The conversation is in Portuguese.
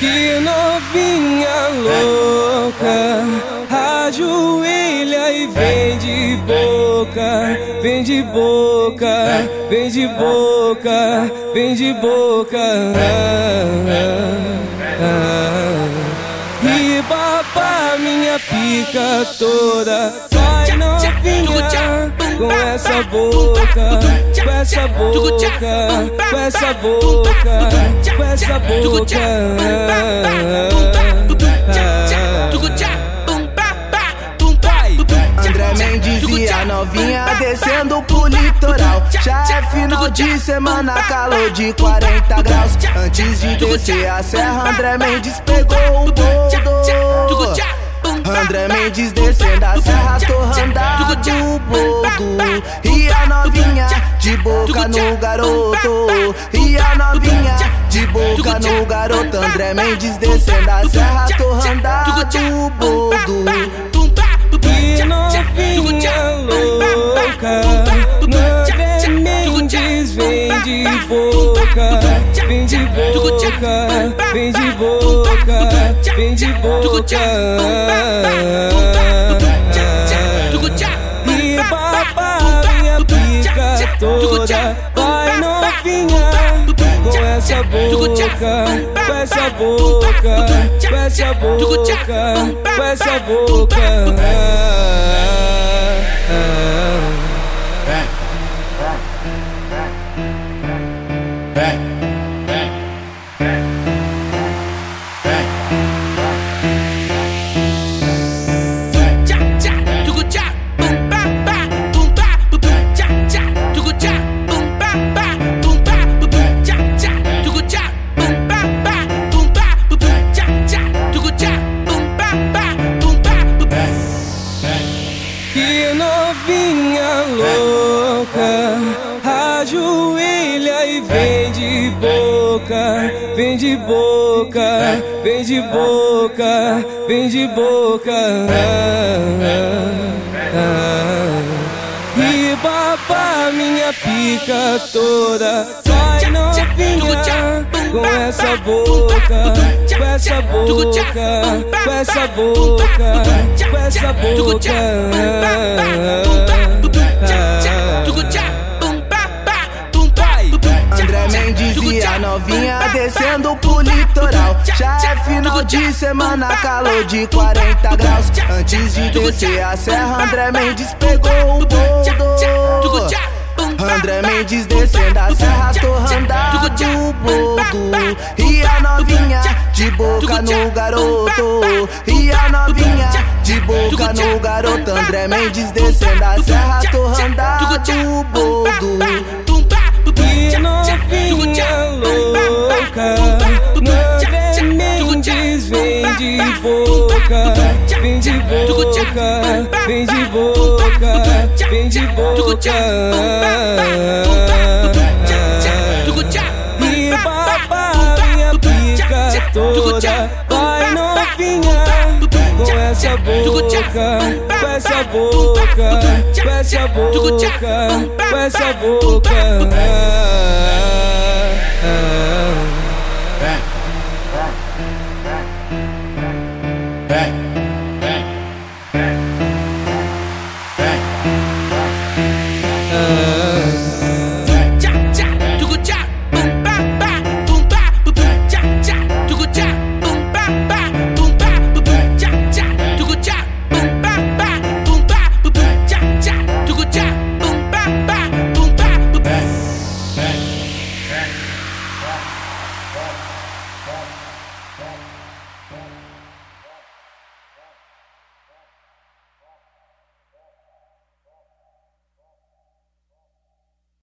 Que novinha louca, ajoelha e vem de boca, vem de boca, vem de boca, vem de boca. E baba minha pica toda, vai novinha com essa boca, com essa boca, com essa boca, com essa boca. André Mendes e a novinha descendo pro litoral. Já é final de semana, calor de 40 graus. Antes de descer a serra, André Mendes pegou o boldo. André Mendes descendo a serra, torrando o boldo. E a novinha de boca no garoto. E a novinha de boca no garoto. André Mendes descendo a serra, torrando o boldo. Boca, vem de boca, vem de boca. E baba minha pica toda, vai novinha com essa boca, com essa boca, com essa boca, com essa boca. Que vem de boca, vem de boca, vem de boca, vem de boca. E baba minha pica toda, vai novinha com essa boca, com essa boca, com essa boca, com essa boca. André litoral. Já é final de semana, calor de 40 graus. Antes de descer a serra, André Mendes pegou o boldo. André Mendes descendo a serra, torrando o boldo. E a novinha de boca no garoto. E a novinha de boca no garoto. André Mendes descendo a serra, torrando o boldo. De boca, vem de boca, vem de boca. E baba minha pica toda, vai novinha com essa boca, com essa boca, com essa boca, com essa boca.